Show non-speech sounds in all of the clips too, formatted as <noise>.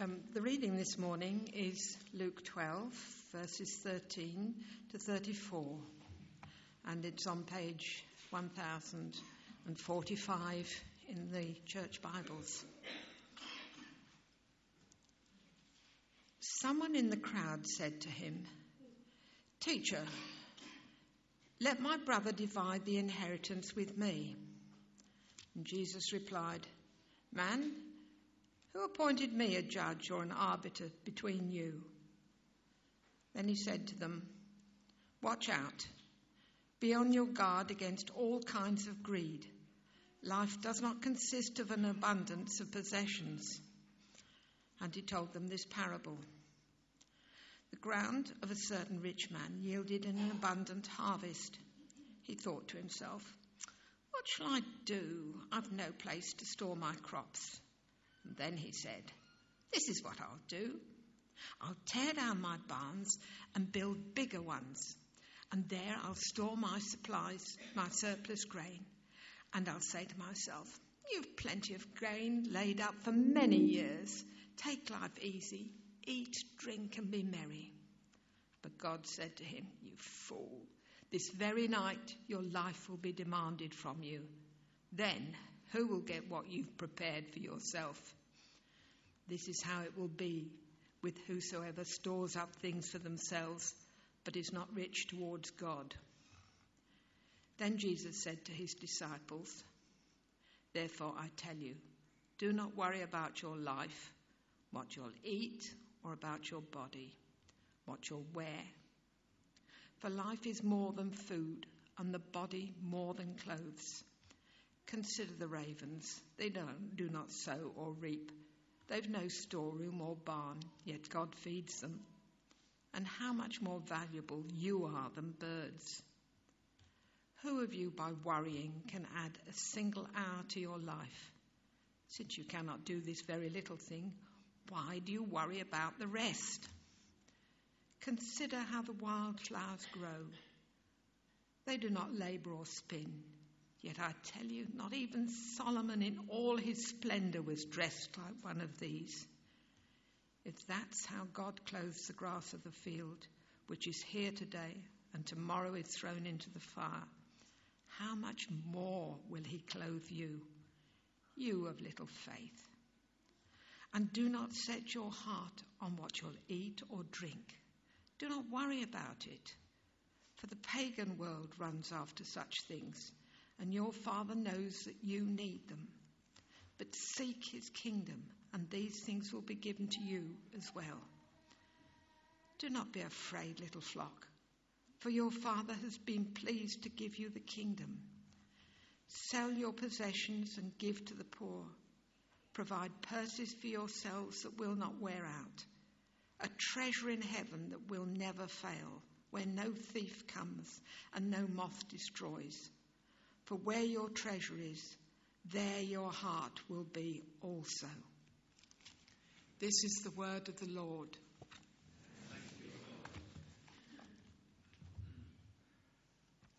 Um, the reading this morning is Luke 12, verses 13 to 34, and it's on page 1045 in the church Bibles. Someone in the crowd said to him, Teacher, let my brother divide the inheritance with me. And Jesus replied, Man, who appointed me a judge or an arbiter between you? Then he said to them, Watch out. Be on your guard against all kinds of greed. Life does not consist of an abundance of possessions. And he told them this parable. The ground of a certain rich man yielded an abundant harvest. He thought to himself, What shall I do? I've no place to store my crops. And then he said, This is what I'll do. I'll tear down my barns and build bigger ones, and there I'll store my supplies, my surplus grain. And I'll say to myself, You've plenty of grain laid up for many years. Take life easy, eat, drink, and be merry. But God said to him, You fool, this very night your life will be demanded from you. Then who will get what you've prepared for yourself? This is how it will be with whosoever stores up things for themselves, but is not rich towards God. Then Jesus said to his disciples, Therefore I tell you, do not worry about your life, what you'll eat, or about your body, what you'll wear. For life is more than food, and the body more than clothes. Consider the ravens. They don't, do not sow or reap. They've no storeroom or barn, yet God feeds them. And how much more valuable you are than birds. Who of you, by worrying, can add a single hour to your life? Since you cannot do this very little thing, why do you worry about the rest? Consider how the wildflowers grow. They do not labour or spin. Yet I tell you, not even Solomon in all his splendour was dressed like one of these. If that's how God clothes the grass of the field, which is here today and tomorrow is thrown into the fire, how much more will he clothe you, you of little faith? And do not set your heart on what you'll eat or drink. Do not worry about it, for the pagan world runs after such things and your Father knows that you need them. But seek his kingdom, and these things will be given to you as well. Do not be afraid, little flock, for your Father has been pleased to give you the kingdom. Sell your possessions and give to the poor. Provide purses for yourselves that will not wear out, a treasure in heaven that will never fail, where no thief comes and no moth destroys. For where your treasure is, there your heart will be also. This is the word of the Lord.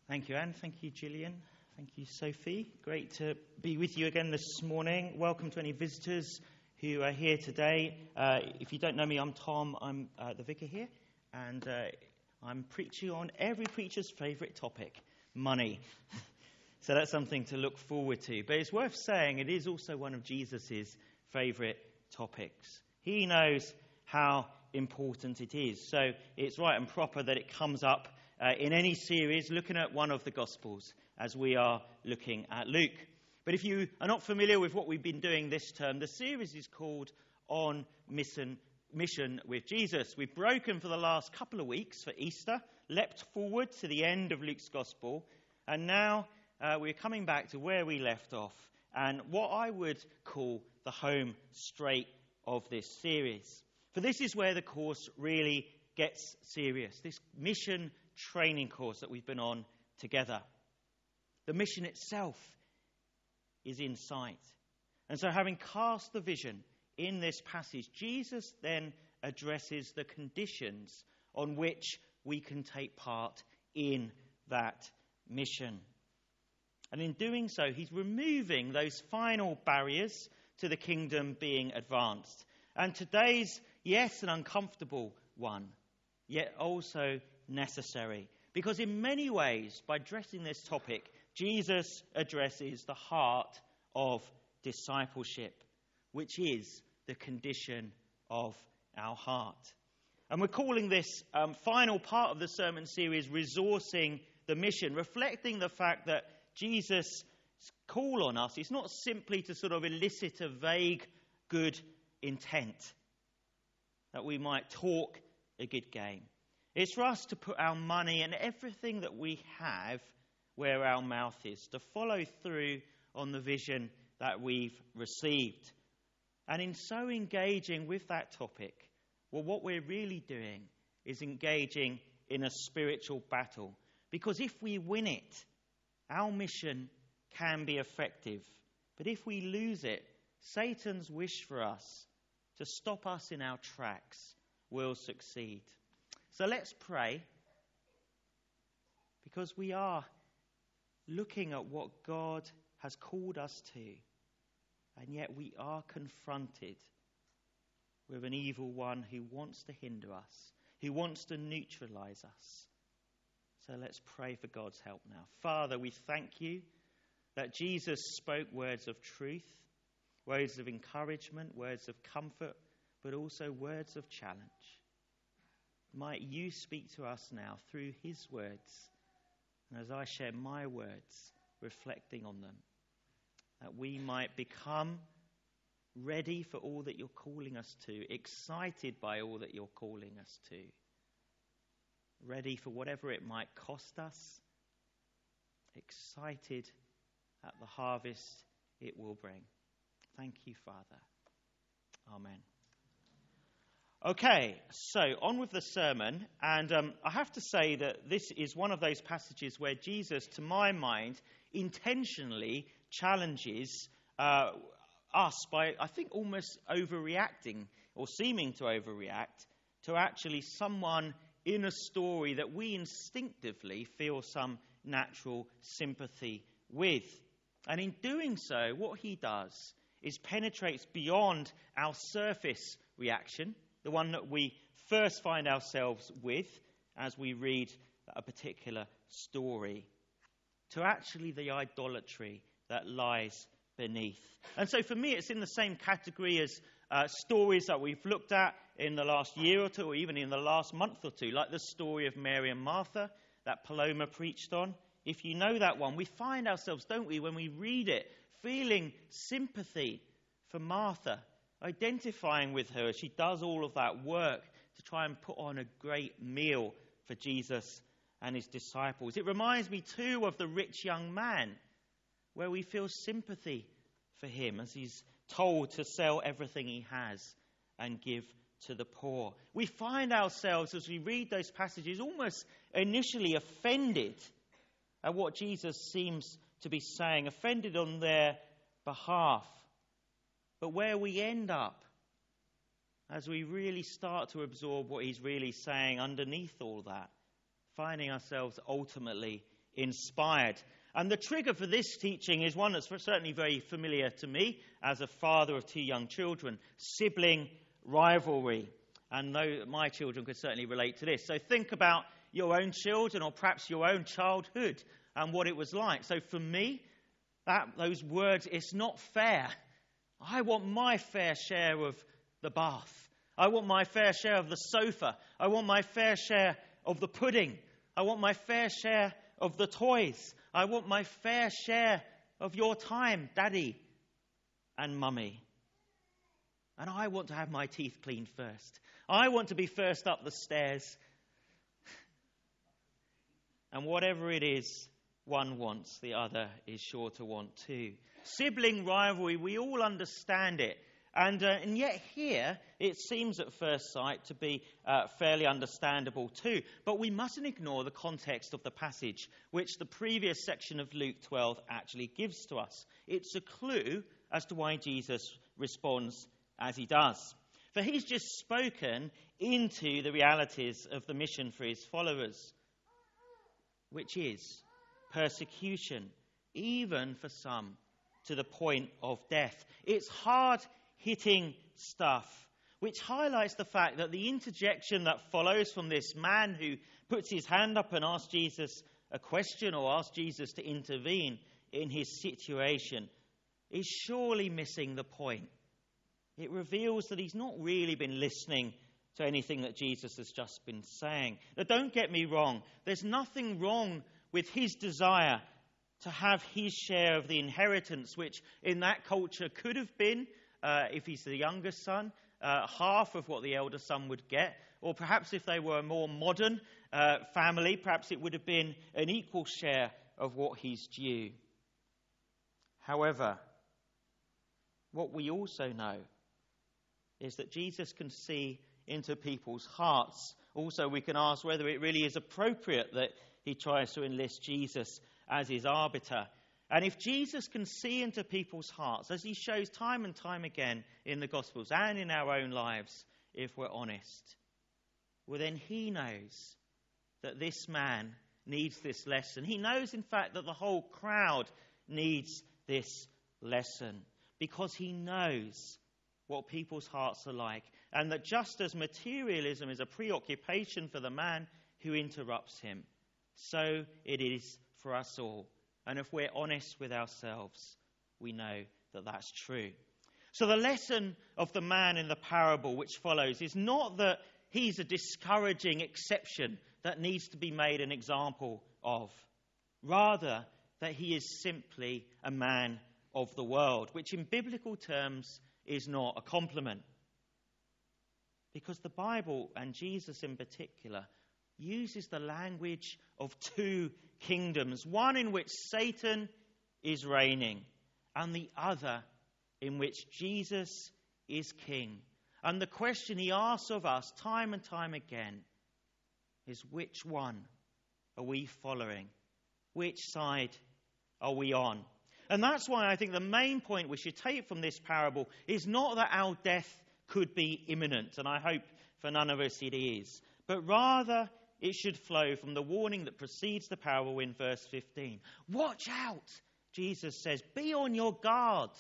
Thank you, Anne. Thank you, Gillian. Thank you, Sophie. Great to be with you again this morning. Welcome to any visitors who are here today. Uh, if you don't know me, I'm Tom. I'm uh, the vicar here, and uh, I'm preaching on every preacher's favourite topic money. <laughs> So that's something to look forward to. But it's worth saying it is also one of Jesus' favourite topics. He knows how important it is. So it's right and proper that it comes up uh, in any series looking at one of the Gospels as we are looking at Luke. But if you are not familiar with what we've been doing this term, the series is called On Mission, Mission with Jesus. We've broken for the last couple of weeks for Easter, leapt forward to the end of Luke's Gospel, and now uh, we're coming back to where we left off and what I would call the home straight of this series. For this is where the course really gets serious this mission training course that we've been on together. The mission itself is in sight. And so, having cast the vision in this passage, Jesus then addresses the conditions on which we can take part in that mission. And in doing so, he's removing those final barriers to the kingdom being advanced. And today's, yes, an uncomfortable one, yet also necessary. Because in many ways, by addressing this topic, Jesus addresses the heart of discipleship, which is the condition of our heart. And we're calling this um, final part of the sermon series Resourcing the Mission, reflecting the fact that Jesus' call on us is not simply to sort of elicit a vague good intent, that we might talk a good game. It's for us to put our money and everything that we have where our mouth is, to follow through on the vision that we've received. And in so engaging with that topic, well, what we're really doing is engaging in a spiritual battle. Because if we win it, our mission can be effective. But if we lose it, Satan's wish for us to stop us in our tracks will succeed. So let's pray because we are looking at what God has called us to, and yet we are confronted with an evil one who wants to hinder us, who wants to neutralize us. So let's pray for God's help now. Father, we thank you that Jesus spoke words of truth, words of encouragement, words of comfort, but also words of challenge. Might you speak to us now through his words, and as I share my words, reflecting on them, that we might become ready for all that you're calling us to, excited by all that you're calling us to, ready for whatever it might cost us, excited at the harvest it will bring. Thank you, Father. Amen. Okay, so on with the sermon. And um, I have to say that this is one of those passages where Jesus, to my mind, intentionally challenges uh, us by, I think, almost overreacting or seeming to overreact to actually someone in a story that we instinctively feel some natural sympathy with. And in doing so, what he does is penetrates beyond our surface reaction, the one that we first find ourselves with as we read a particular story, to actually the idolatry that lies beneath. And so for me, it's in the same category as uh, stories that we've looked at in the last year or two, or even in the last month or two, like the story of Mary and Martha that Paloma preached on. If you know that one, we find ourselves, don't we, when we read it, feeling sympathy for Martha, identifying with her as she does all of that work to try and put on a great meal for Jesus and his disciples. It reminds me, too, of the rich young man, where we feel sympathy for him as he's told to sell everything he has and give to the poor. We find ourselves, as we read those passages, almost initially offended at what Jesus seems to be saying, offended on their behalf. But where we end up, as we really start to absorb what he's really saying underneath all that, finding ourselves ultimately inspired. And the trigger for this teaching is one that's certainly very familiar to me as a father of two young children sibling rivalry. And my children could certainly relate to this. So think about your own children or perhaps your own childhood and what it was like. So for me, that, those words, it's not fair. I want my fair share of the bath. I want my fair share of the sofa. I want my fair share of the pudding. I want my fair share of the toys. I want my fair share of your time, daddy and mummy. And I want to have my teeth cleaned first. I want to be first up the stairs. <sighs> And whatever it is one wants, the other is sure to want too. Sibling rivalry, we all understand it. And, uh, and yet, here, it seems at first sight to be uh, fairly understandable too. But we mustn't ignore the context of the passage, which the previous section of Luke 12 actually gives to us. It's a clue as to why Jesus responds as he does. For he's just spoken into the realities of the mission for his followers, which is persecution, even for some, to the point of death. It's hard hitting stuff. which highlights the fact that the interjection that follows from this man who puts his hand up and asks Jesus a question or asks Jesus to intervene in his situation is surely missing the point. It reveals that he's not really been listening to anything that Jesus has just been saying. Now, don't get me wrong, there's nothing wrong with his desire to have his share of the inheritance, which in that culture could have been, uh, if he's the youngest son, uh, half of what the elder son would get. Or perhaps if they were a more modern uh, family, perhaps it would have been an equal share of what he's due. However, what we also know is that Jesus can see into people's hearts. Also, we can ask whether it really is appropriate that he tries to enlist Jesus as his arbiter. And if Jesus can see into people's hearts, as he shows time and time again in the Gospels and in our own lives, if we're honest, well, then he knows that this man needs this lesson. He knows, in fact, that the whole crowd needs this lesson because he knows what people's hearts are like. And that just as materialism is a preoccupation for the man who interrupts him, so it is for us all. And if we're honest with ourselves, we know that that's true. So the lesson of the man in the parable which follows is not that he's a discouraging exception that needs to be made an example of. Rather, that he is simply a man of the world, which in biblical terms is not a compliment. Because the Bible, and Jesus in particular, uses the language of two kingdoms one in which Satan is reigning, and the other in which Jesus is king. And the question he asks of us time and time again is which one are we following? Which side are we on? And that's why I think the main point we should take from this parable is not that our death could be imminent, and I hope for none of us it is, but rather it should flow from the warning that precedes the parable in verse 15. Watch out, Jesus says. Be on your guard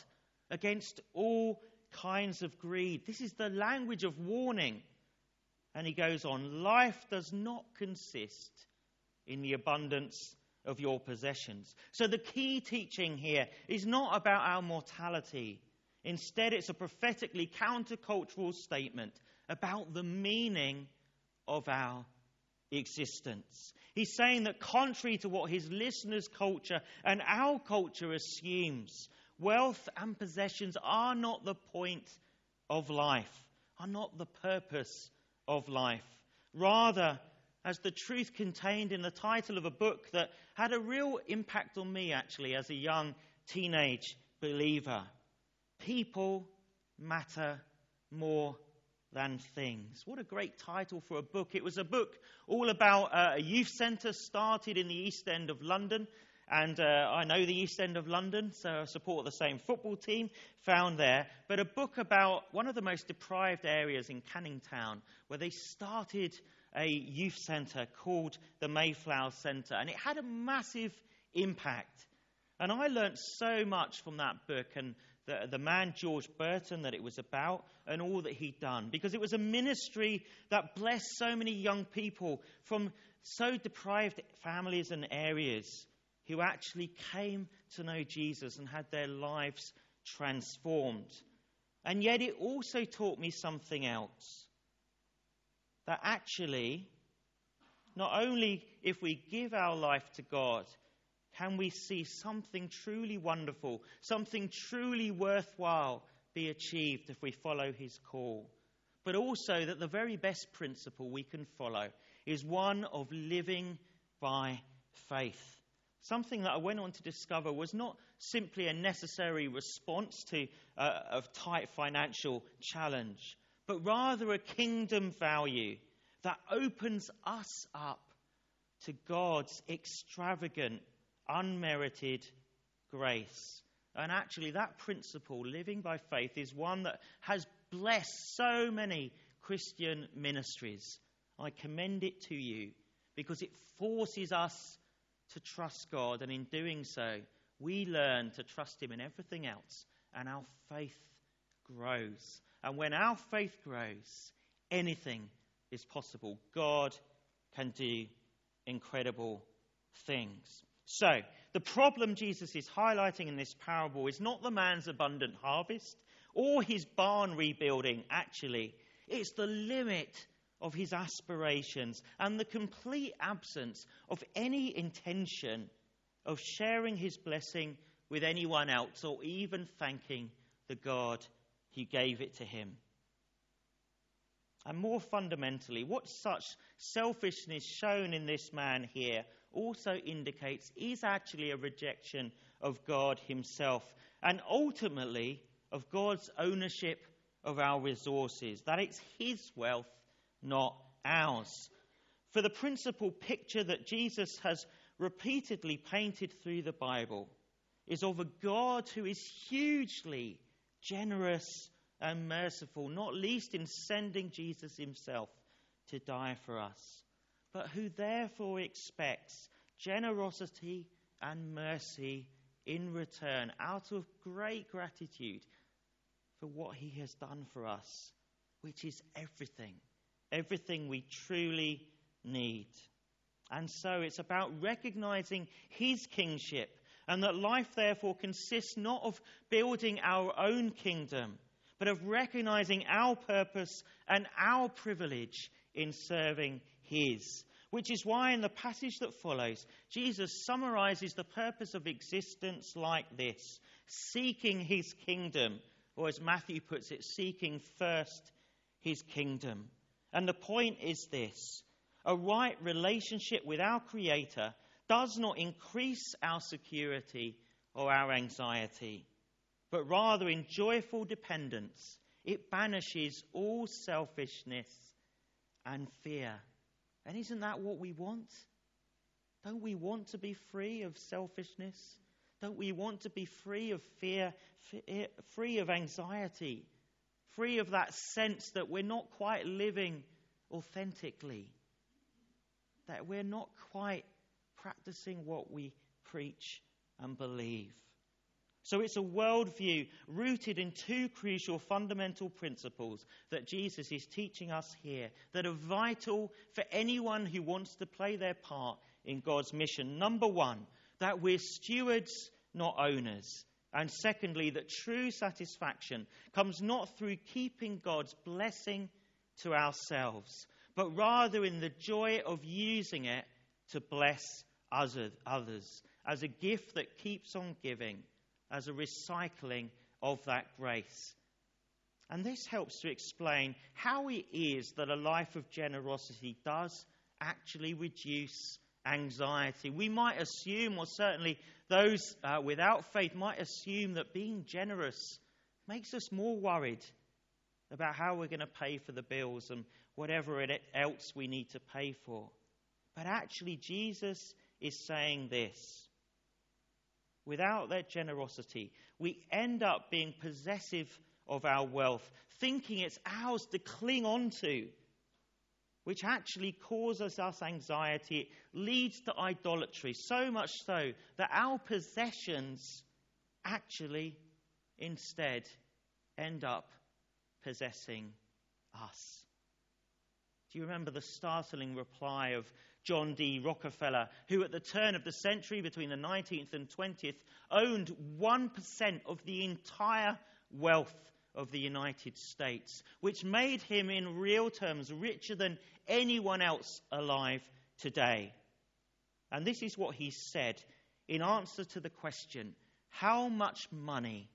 against all kinds of greed. This is the language of warning. And he goes on life does not consist in the abundance of your possessions. So the key teaching here is not about our mortality. Instead, it's a prophetically countercultural statement about the meaning of our existence. He's saying that, contrary to what his listeners' culture and our culture assumes, wealth and possessions are not the point of life, are not the purpose of life. Rather, as the truth contained in the title of a book that had a real impact on me, actually, as a young teenage believer. People matter more than things. What a great title for a book. It was a book all about uh, a youth centre started in the East End of London. And uh, I know the East End of London, so I support the same football team found there. But a book about one of the most deprived areas in Canning Town, where they started a youth centre called the Mayflower Centre, and it had a massive impact. And I learnt so much from that book and the, the man George Burton that it was about and all that he'd done, because it was a ministry that blessed so many young people from so deprived families and areas who actually came to know Jesus and had their lives transformed. And yet it also taught me something else that actually, not only if we give our life to God, can we see something truly wonderful, something truly worthwhile be achieved if we follow His call, but also that the very best principle we can follow is one of living by faith. Something that I went on to discover was not simply a necessary response to uh, a tight financial challenge, but rather a kingdom value that opens us up to God's extravagant, unmerited grace. And actually, that principle, living by faith, is one that has blessed so many Christian ministries. I commend it to you because it forces us to trust God, and in doing so, we learn to trust Him in everything else, and our faith grows. And when our faith grows, anything is possible. God can do incredible things. So, the problem Jesus is highlighting in this parable is not the man's abundant harvest or his barn rebuilding, actually. It's the limit of his aspirations and the complete absence of any intention of sharing his blessing with anyone else or even thanking the God who gave it to him. And more fundamentally, what such selfishness shown in this man here also indicates is actually a rejection of God himself and ultimately of God's ownership of our resources, that it's his wealth, not ours. For the principal picture that Jesus has repeatedly painted through the Bible is of a God who is hugely generous and merciful, not least in sending Jesus himself to die for us, but who therefore expects generosity and mercy in return out of great gratitude for what he has done for us, which is everything, everything we truly need. And so it's about recognizing his kingship, and that life therefore consists not of building our own kingdom, but of recognizing our purpose and our privilege in serving his. Which is why, in the passage that follows, Jesus summarizes the purpose of existence like this seeking his kingdom, or as Matthew puts it, seeking first his kingdom. And the point is this a right relationship with our Creator does not increase our security or our anxiety, but rather in joyful dependence, it banishes all selfishness and fear. And isn't that what we want? Don't we want to be free of selfishness? Don't we want to be free of fear, free of anxiety, free of that sense that we're not quite living authentically? that we're not quite practicing what we preach and believe. So it's a worldview rooted in two crucial fundamental principles that Jesus is teaching us here that are vital for anyone who wants to play their part in God's mission. Number one, that we're stewards, not owners. And secondly, that true satisfaction comes not through keeping God's blessing to ourselves, but rather in the joy of using it to bless others as a gift that keeps on giving, as a recycling of that grace. And this helps to explain how it is that a life of generosity does actually reduce anxiety. We might assume, or certainly those uh, without faith might assume, that being generous makes us more worried about how we're going to pay for the bills and whatever else we need to pay for. But actually, Jesus is saying this. Without their generosity, we end up being possessive of our wealth, thinking it's ours to cling on to, which actually causes us anxiety. It leads to idolatry, so much so that our possessions actually instead end up possessing us. Do you remember the startling reply of John D. Rockefeller, who at the turn of the century between the 19th and 20th owned 1% of the entire wealth of the United States, which made him in real terms richer than anyone else alive today? And this is what he said in answer to the question how much money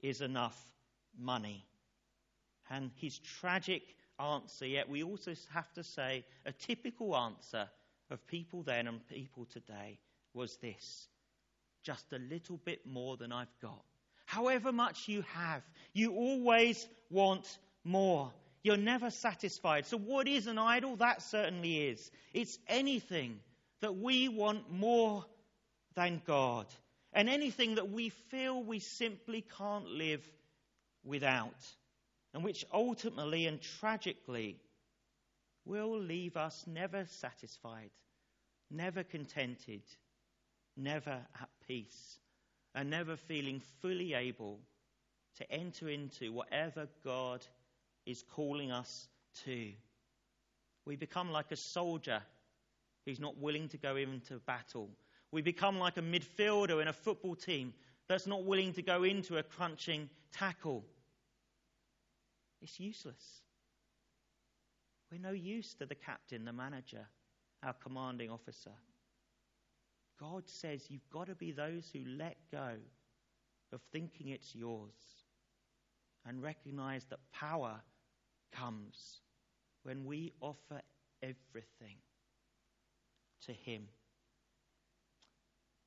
is enough money? And his tragic answer, yet we also have to say a typical answer of people then and people today was this just a little bit more than I've got. However much you have, you always want more. You're never satisfied. So, what is an idol? That certainly is. It's anything that we want more than God, and anything that we feel we simply can't live without and which ultimately and tragically will leave us never satisfied, never contented, never at peace, and never feeling fully able to enter into whatever God is calling us to. We become like a soldier who's not willing to go into battle. We become like a midfielder in a football team that's not willing to go into a crunching tackle. It's useless. We're no use to the captain, the manager, our commanding officer. God says you've got to be those who let go of thinking it's yours and recognize that power comes when we offer everything to Him.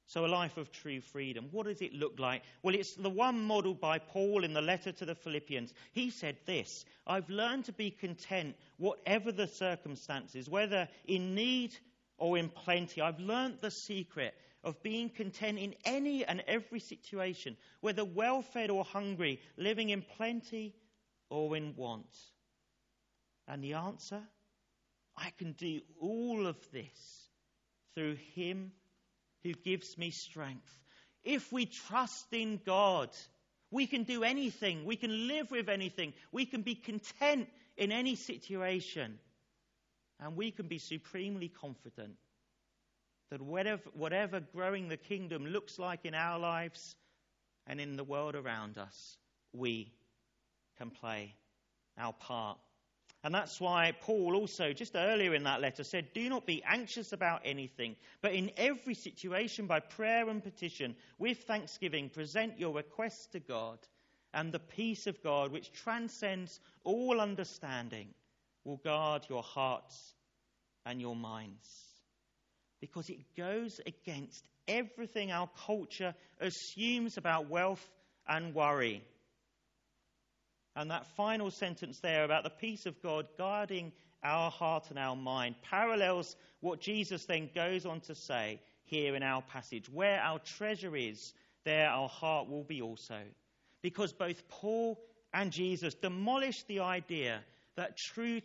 So, a life of true freedom. What does it look like? Well, it's the one modeled by Paul in the letter to the Philippians. He said this I've learned to be content, whatever the circumstances, whether in need or in plenty. I've learned the secret of being content in any and every situation, whether well fed or hungry, living in plenty or in want. And the answer? I can do all of this through Him who gives me strength. If we trust in God, we can do anything. We can live with anything. We can be content in any situation. And we can be supremely confident that whatever, whatever growing the kingdom looks like in our lives and in the world around us, we can play our part. And that's why Paul also, just earlier in that letter, said, Do not be anxious about anything, but in every situation, by prayer and petition, with thanksgiving, present your requests to God, and the peace of God, which transcends all understanding, will guard your hearts and your minds. Because it goes against everything our culture assumes about wealth and worry. And that final sentence there about the peace of God guarding our heart and our mind parallels what Jesus then goes on to say here in our passage. Where our treasure is, there our heart will be also. Because both Paul and Jesus demolished the idea that true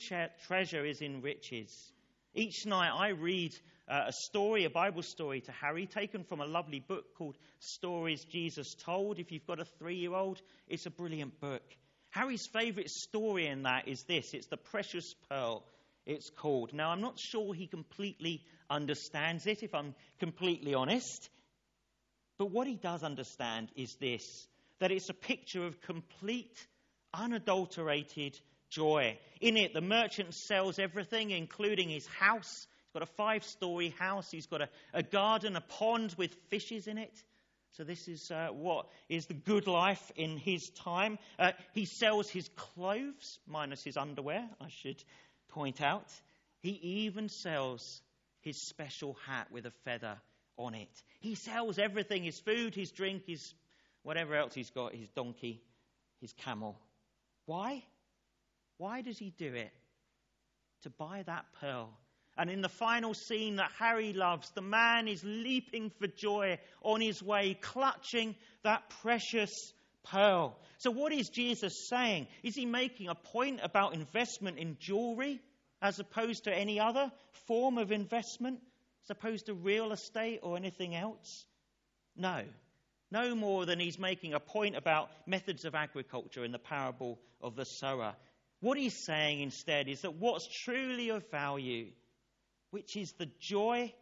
treasure is in riches. Each night I read uh, a story, a Bible story to Harry, taken from a lovely book called Stories Jesus Told. If you've got a three year old, it's a brilliant book. Harry's favourite story in that is this it's the precious pearl, it's called. Now, I'm not sure he completely understands it, if I'm completely honest. But what he does understand is this that it's a picture of complete, unadulterated joy. In it, the merchant sells everything, including his house. He's got a five story house, he's got a, a garden, a pond with fishes in it. So, this is uh, what is the good life in his time. Uh, he sells his clothes, minus his underwear, I should point out. He even sells his special hat with a feather on it. He sells everything his food, his drink, his whatever else he's got, his donkey, his camel. Why? Why does he do it? To buy that pearl and in the final scene that Harry loves, the man is leaping for joy on his way, clutching that precious pearl. So, what is Jesus saying? Is he making a point about investment in jewelry as opposed to any other form of investment, as opposed to real estate or anything else? No. No more than he's making a point about methods of agriculture in the parable of the sower. What he's saying instead is that what's truly of value which is the joy,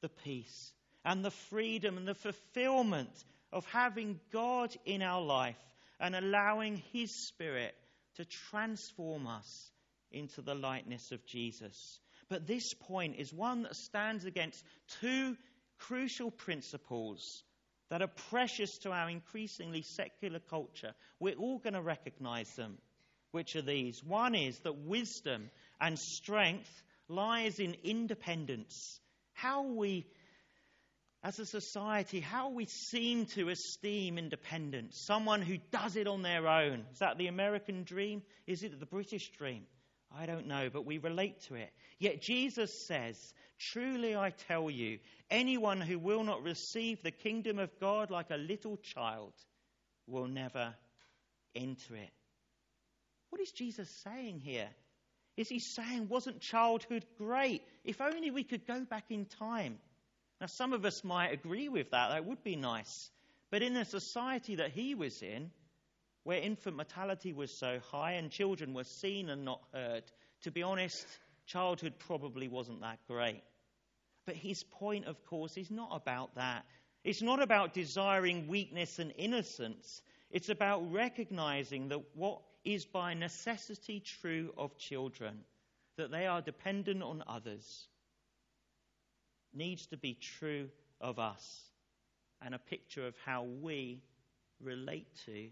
the peace, and the freedom and the fulfillment of having God in our life and allowing His Spirit to transform us into the likeness of Jesus. But this point is one that stands against two crucial principles that are precious to our increasingly secular culture. We're all going to recognize them. Which are these? One is that wisdom and strength lies in independence. How we, as a society, how we seem to esteem independence. Someone who does it on their own. Is that the American dream? Is it the British dream? I don't know, but we relate to it. Yet Jesus says, Truly I tell you, anyone who will not receive the kingdom of God like a little child will never enter it. What is Jesus saying here? Is he saying, wasn't childhood great? If only we could go back in time. Now, some of us might agree with that. That would be nice. But in the society that he was in, where infant mortality was so high and children were seen and not heard, to be honest, childhood probably wasn't that great. But his point, of course, is not about that. It's not about desiring weakness and innocence. It's about recognizing that what is by necessity true of children, that they are dependent on others, needs to be true of us, and a picture of how we relate to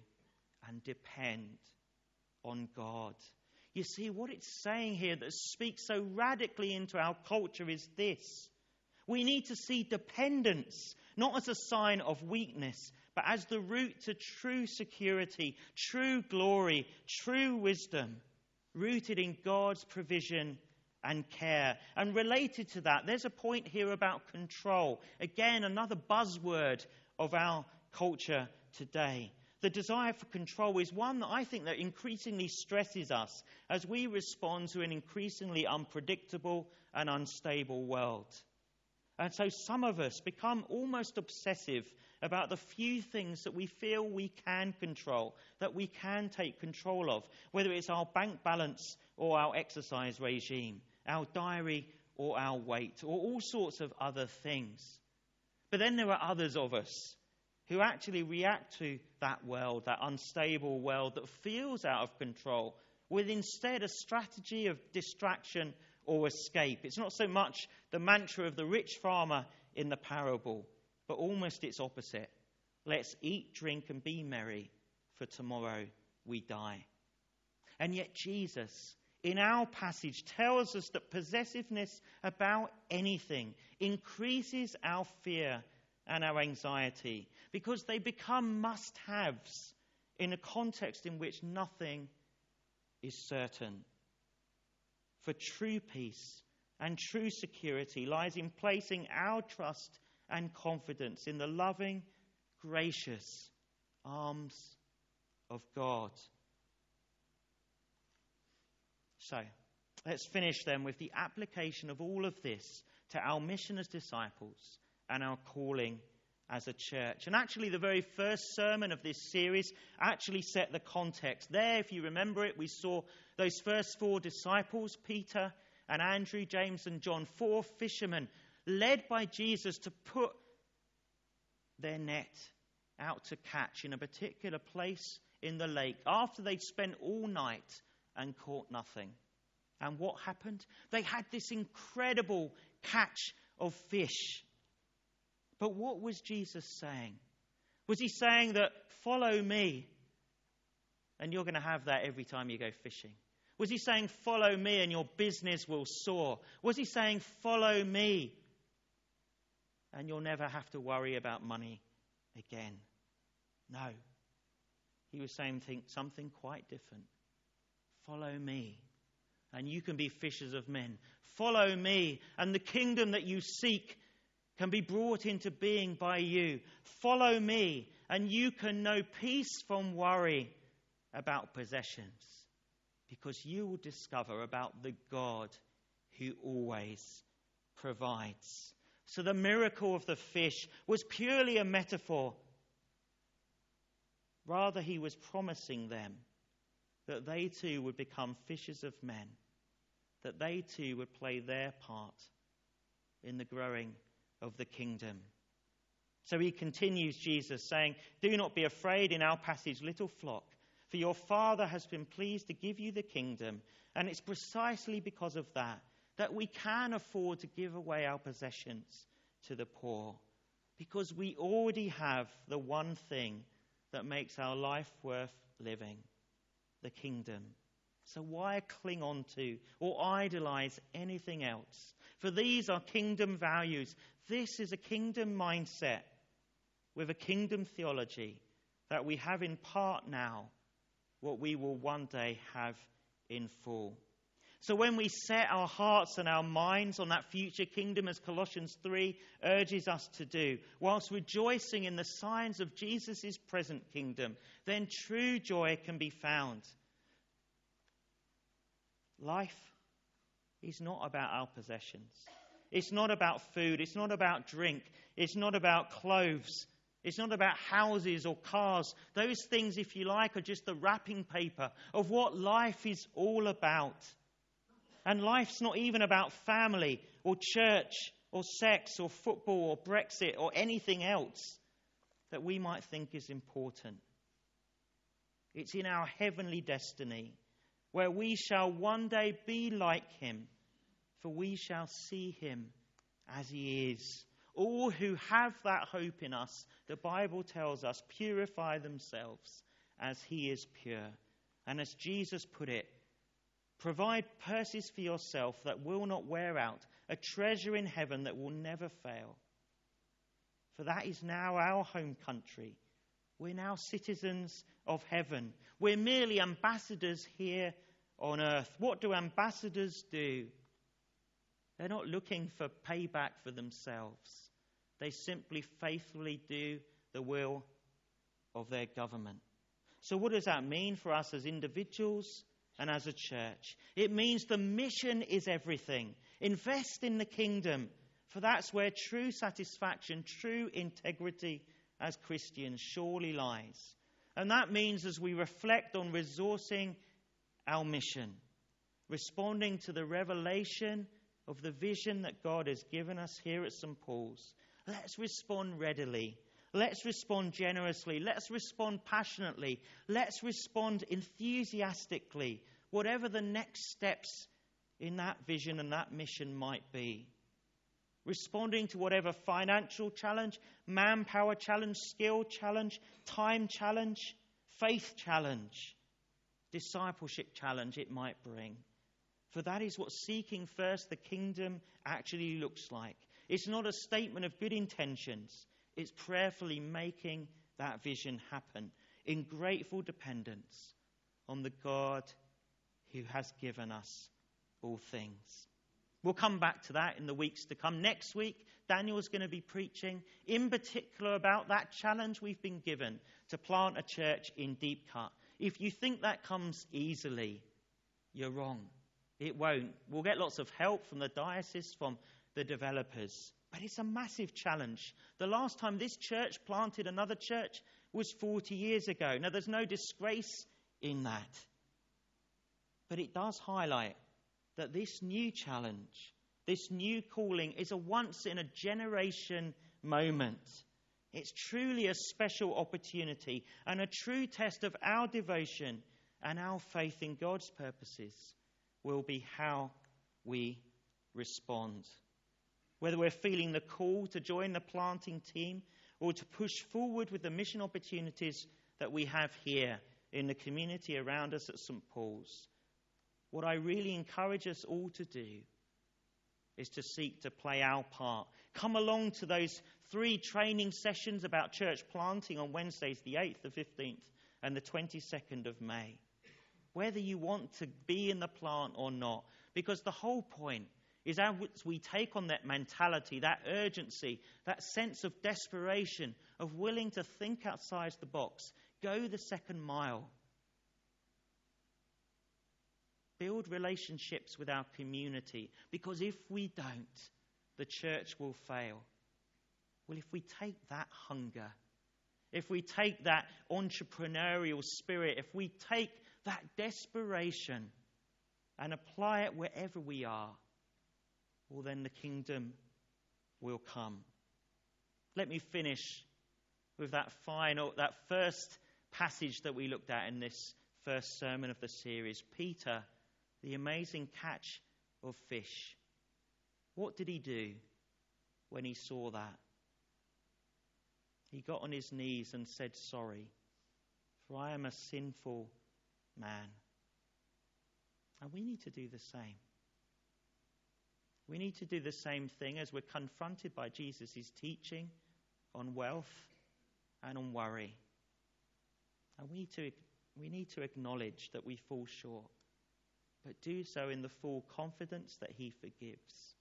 and depend on God. You see, what it's saying here that speaks so radically into our culture is this. We need to see dependence not as a sign of weakness, but as the route to true security, true glory, true wisdom, rooted in God's provision and care. And related to that, there's a point here about control. Again, another buzzword of our culture today. The desire for control is one that I think that increasingly stresses us as we respond to an increasingly unpredictable and unstable world. And so some of us become almost obsessive about the few things that we feel we can control, that we can take control of, whether it's our bank balance or our exercise regime, our diary or our weight, or all sorts of other things. But then there are others of us who actually react to that world, that unstable world that feels out of control, with instead a strategy of distraction or escape. It's not so much the mantra of the rich farmer in the parable, but almost its opposite. Let's eat, drink, and be merry, for tomorrow we die. And yet, Jesus, in our passage, tells us that possessiveness about anything increases our fear and our anxiety because they become must haves in a context in which nothing is certain. For true peace and true security lies in placing our trust and confidence in the loving, gracious arms of God. So, let's finish then with the application of all of this to our mission as disciples and our calling as a church. And actually, the very first sermon of this series actually set the context. There, if you remember it, we saw those first four disciples Peter and Andrew, James, and John, four fishermen led by Jesus to put their net out to catch in a particular place in the lake after they'd spent all night and caught nothing. And what happened? They had this incredible catch of fish. But what was Jesus saying? Was he saying that, follow me, and you're going to have that every time you go fishing? Was he saying, follow me and your business will soar? Was he saying, follow me and you'll never have to worry about money again? No. He was saying something quite different. Follow me and you can be fishers of men. Follow me and the kingdom that you seek can be brought into being by you. Follow me, and you can know peace from worry about possessions, because you will discover about the God who always provides. So the miracle of the fish was purely a metaphor. Rather, he was promising them that they too would become fishers of men, that they too would play their part in the growing of the kingdom. So he continues, Jesus, saying, Do not be afraid in our passage, little flock, for your Father has been pleased to give you the kingdom. And it's precisely because of that that we can afford to give away our possessions to the poor, because we already have the one thing that makes our life worth living the kingdom. So why cling on to or idolize anything else? For these are kingdom values. This is a kingdom mindset with a kingdom theology that we have in part now, what we will one day have in full. So when we set our hearts and our minds on that future kingdom, as Colossians 3 urges us to do, whilst rejoicing in the signs of Jesus' present kingdom, then true joy can be found. Life is not about our possessions. It's not about food. It's not about drink. It's not about clothes. It's not about houses or cars. Those things, if you like, are just the wrapping paper of what life is all about. And life's not even about family or church or sex or football or Brexit or anything else that we might think is important. It's in our heavenly destiny where we shall one day be like him, for we shall see him as he is. All who have that hope in us, the Bible tells us, purify themselves as he is pure. And as Jesus put it, provide purses for yourself that will not wear out, a treasure in heaven that will never fail. For that is now our home country. We're now citizens of heaven. We're merely ambassadors here on earth. What do ambassadors do? They're not looking for payback for themselves. They simply faithfully do the will of their government. So, what does that mean for us as individuals and as a church? It means the mission is everything. Invest in the kingdom, for that's where true satisfaction, true integrity as Christians surely lies. And that means as we reflect on resourcing our mission, responding to the revelation of the vision that God has given us here at St. Paul's, let's respond readily. Let's respond generously. Let's respond passionately. Let's respond enthusiastically, whatever the next steps in that vision and that mission might be. Responding to whatever financial challenge, manpower challenge, skill challenge, time challenge, faith challenge, discipleship challenge it might bring. For that is what seeking first the kingdom actually looks like. It's not a statement of good intentions, it's prayerfully making that vision happen in grateful dependence on the God who has given us all things. We'll come back to that in the weeks to come. Next week, Daniel's going to be preaching in particular about that challenge we've been given to plant a church in Deep Cut. If you think that comes easily, you're wrong. It won't. We'll get lots of help from the diocese, from the developers. But it's a massive challenge. The last time this church planted another church was 40 years ago. Now, there's no disgrace in that. But it does highlight that this new challenge, this new calling, is a once in a generation moment. It's truly a special opportunity and a true test of our devotion and our faith in God's purposes will be how we respond. Whether we're feeling the call to join the planting team or to push forward with the mission opportunities that we have here in the community around us at St. Paul's, what I really encourage us all to do is to seek to play our part. Come along to those three training sessions about church planting on Wednesdays, the 8th, the 15th, and the 22nd of May. Whether you want to be in the plant or not, because the whole point is as we take on that mentality, that urgency, that sense of desperation, of willing to think outside the box, go the second mile build relationships with our community. Because if we don't, the church will fail. Well, if we take that hunger, if we take that entrepreneurial spirit, if we take that desperation and apply it wherever we are, well, then the kingdom will come. Let me finish with that final, that first passage that we looked at in this first sermon of the series. Peter the amazing catch of fish. What did he do when he saw that? He got on his knees and said, Sorry, for I am a sinful man. And we need to do the same. We need to do the same thing as we're confronted by Jesus' teaching on wealth and on worry. And we need to, we need to acknowledge that we fall short but do so in the full confidence that He forgives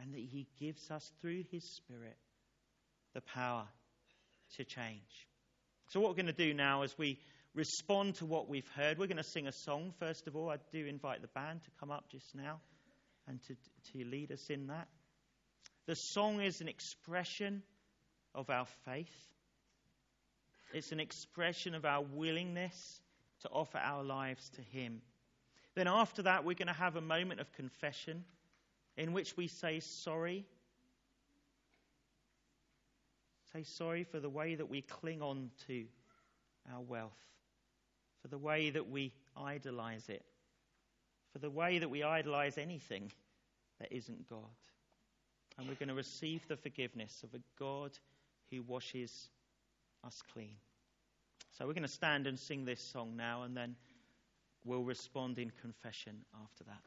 and that He gives us through His Spirit the power to change. So, what we're going to do now is we respond to what we've heard. We're going to sing a song, first of all. I do invite the band to come up just now and to, to lead us in that. The song is an expression of our faith. It's an expression of our willingness to offer our lives to Him. Then, after that, we're going to have a moment of confession in which we say sorry. Say sorry for the way that we cling on to our wealth, for the way that we idolize it, for the way that we idolize anything that isn't God. And we're going to receive the forgiveness of a God who washes us clean. So we're going to stand and sing this song now, and then we'll respond in confession after that.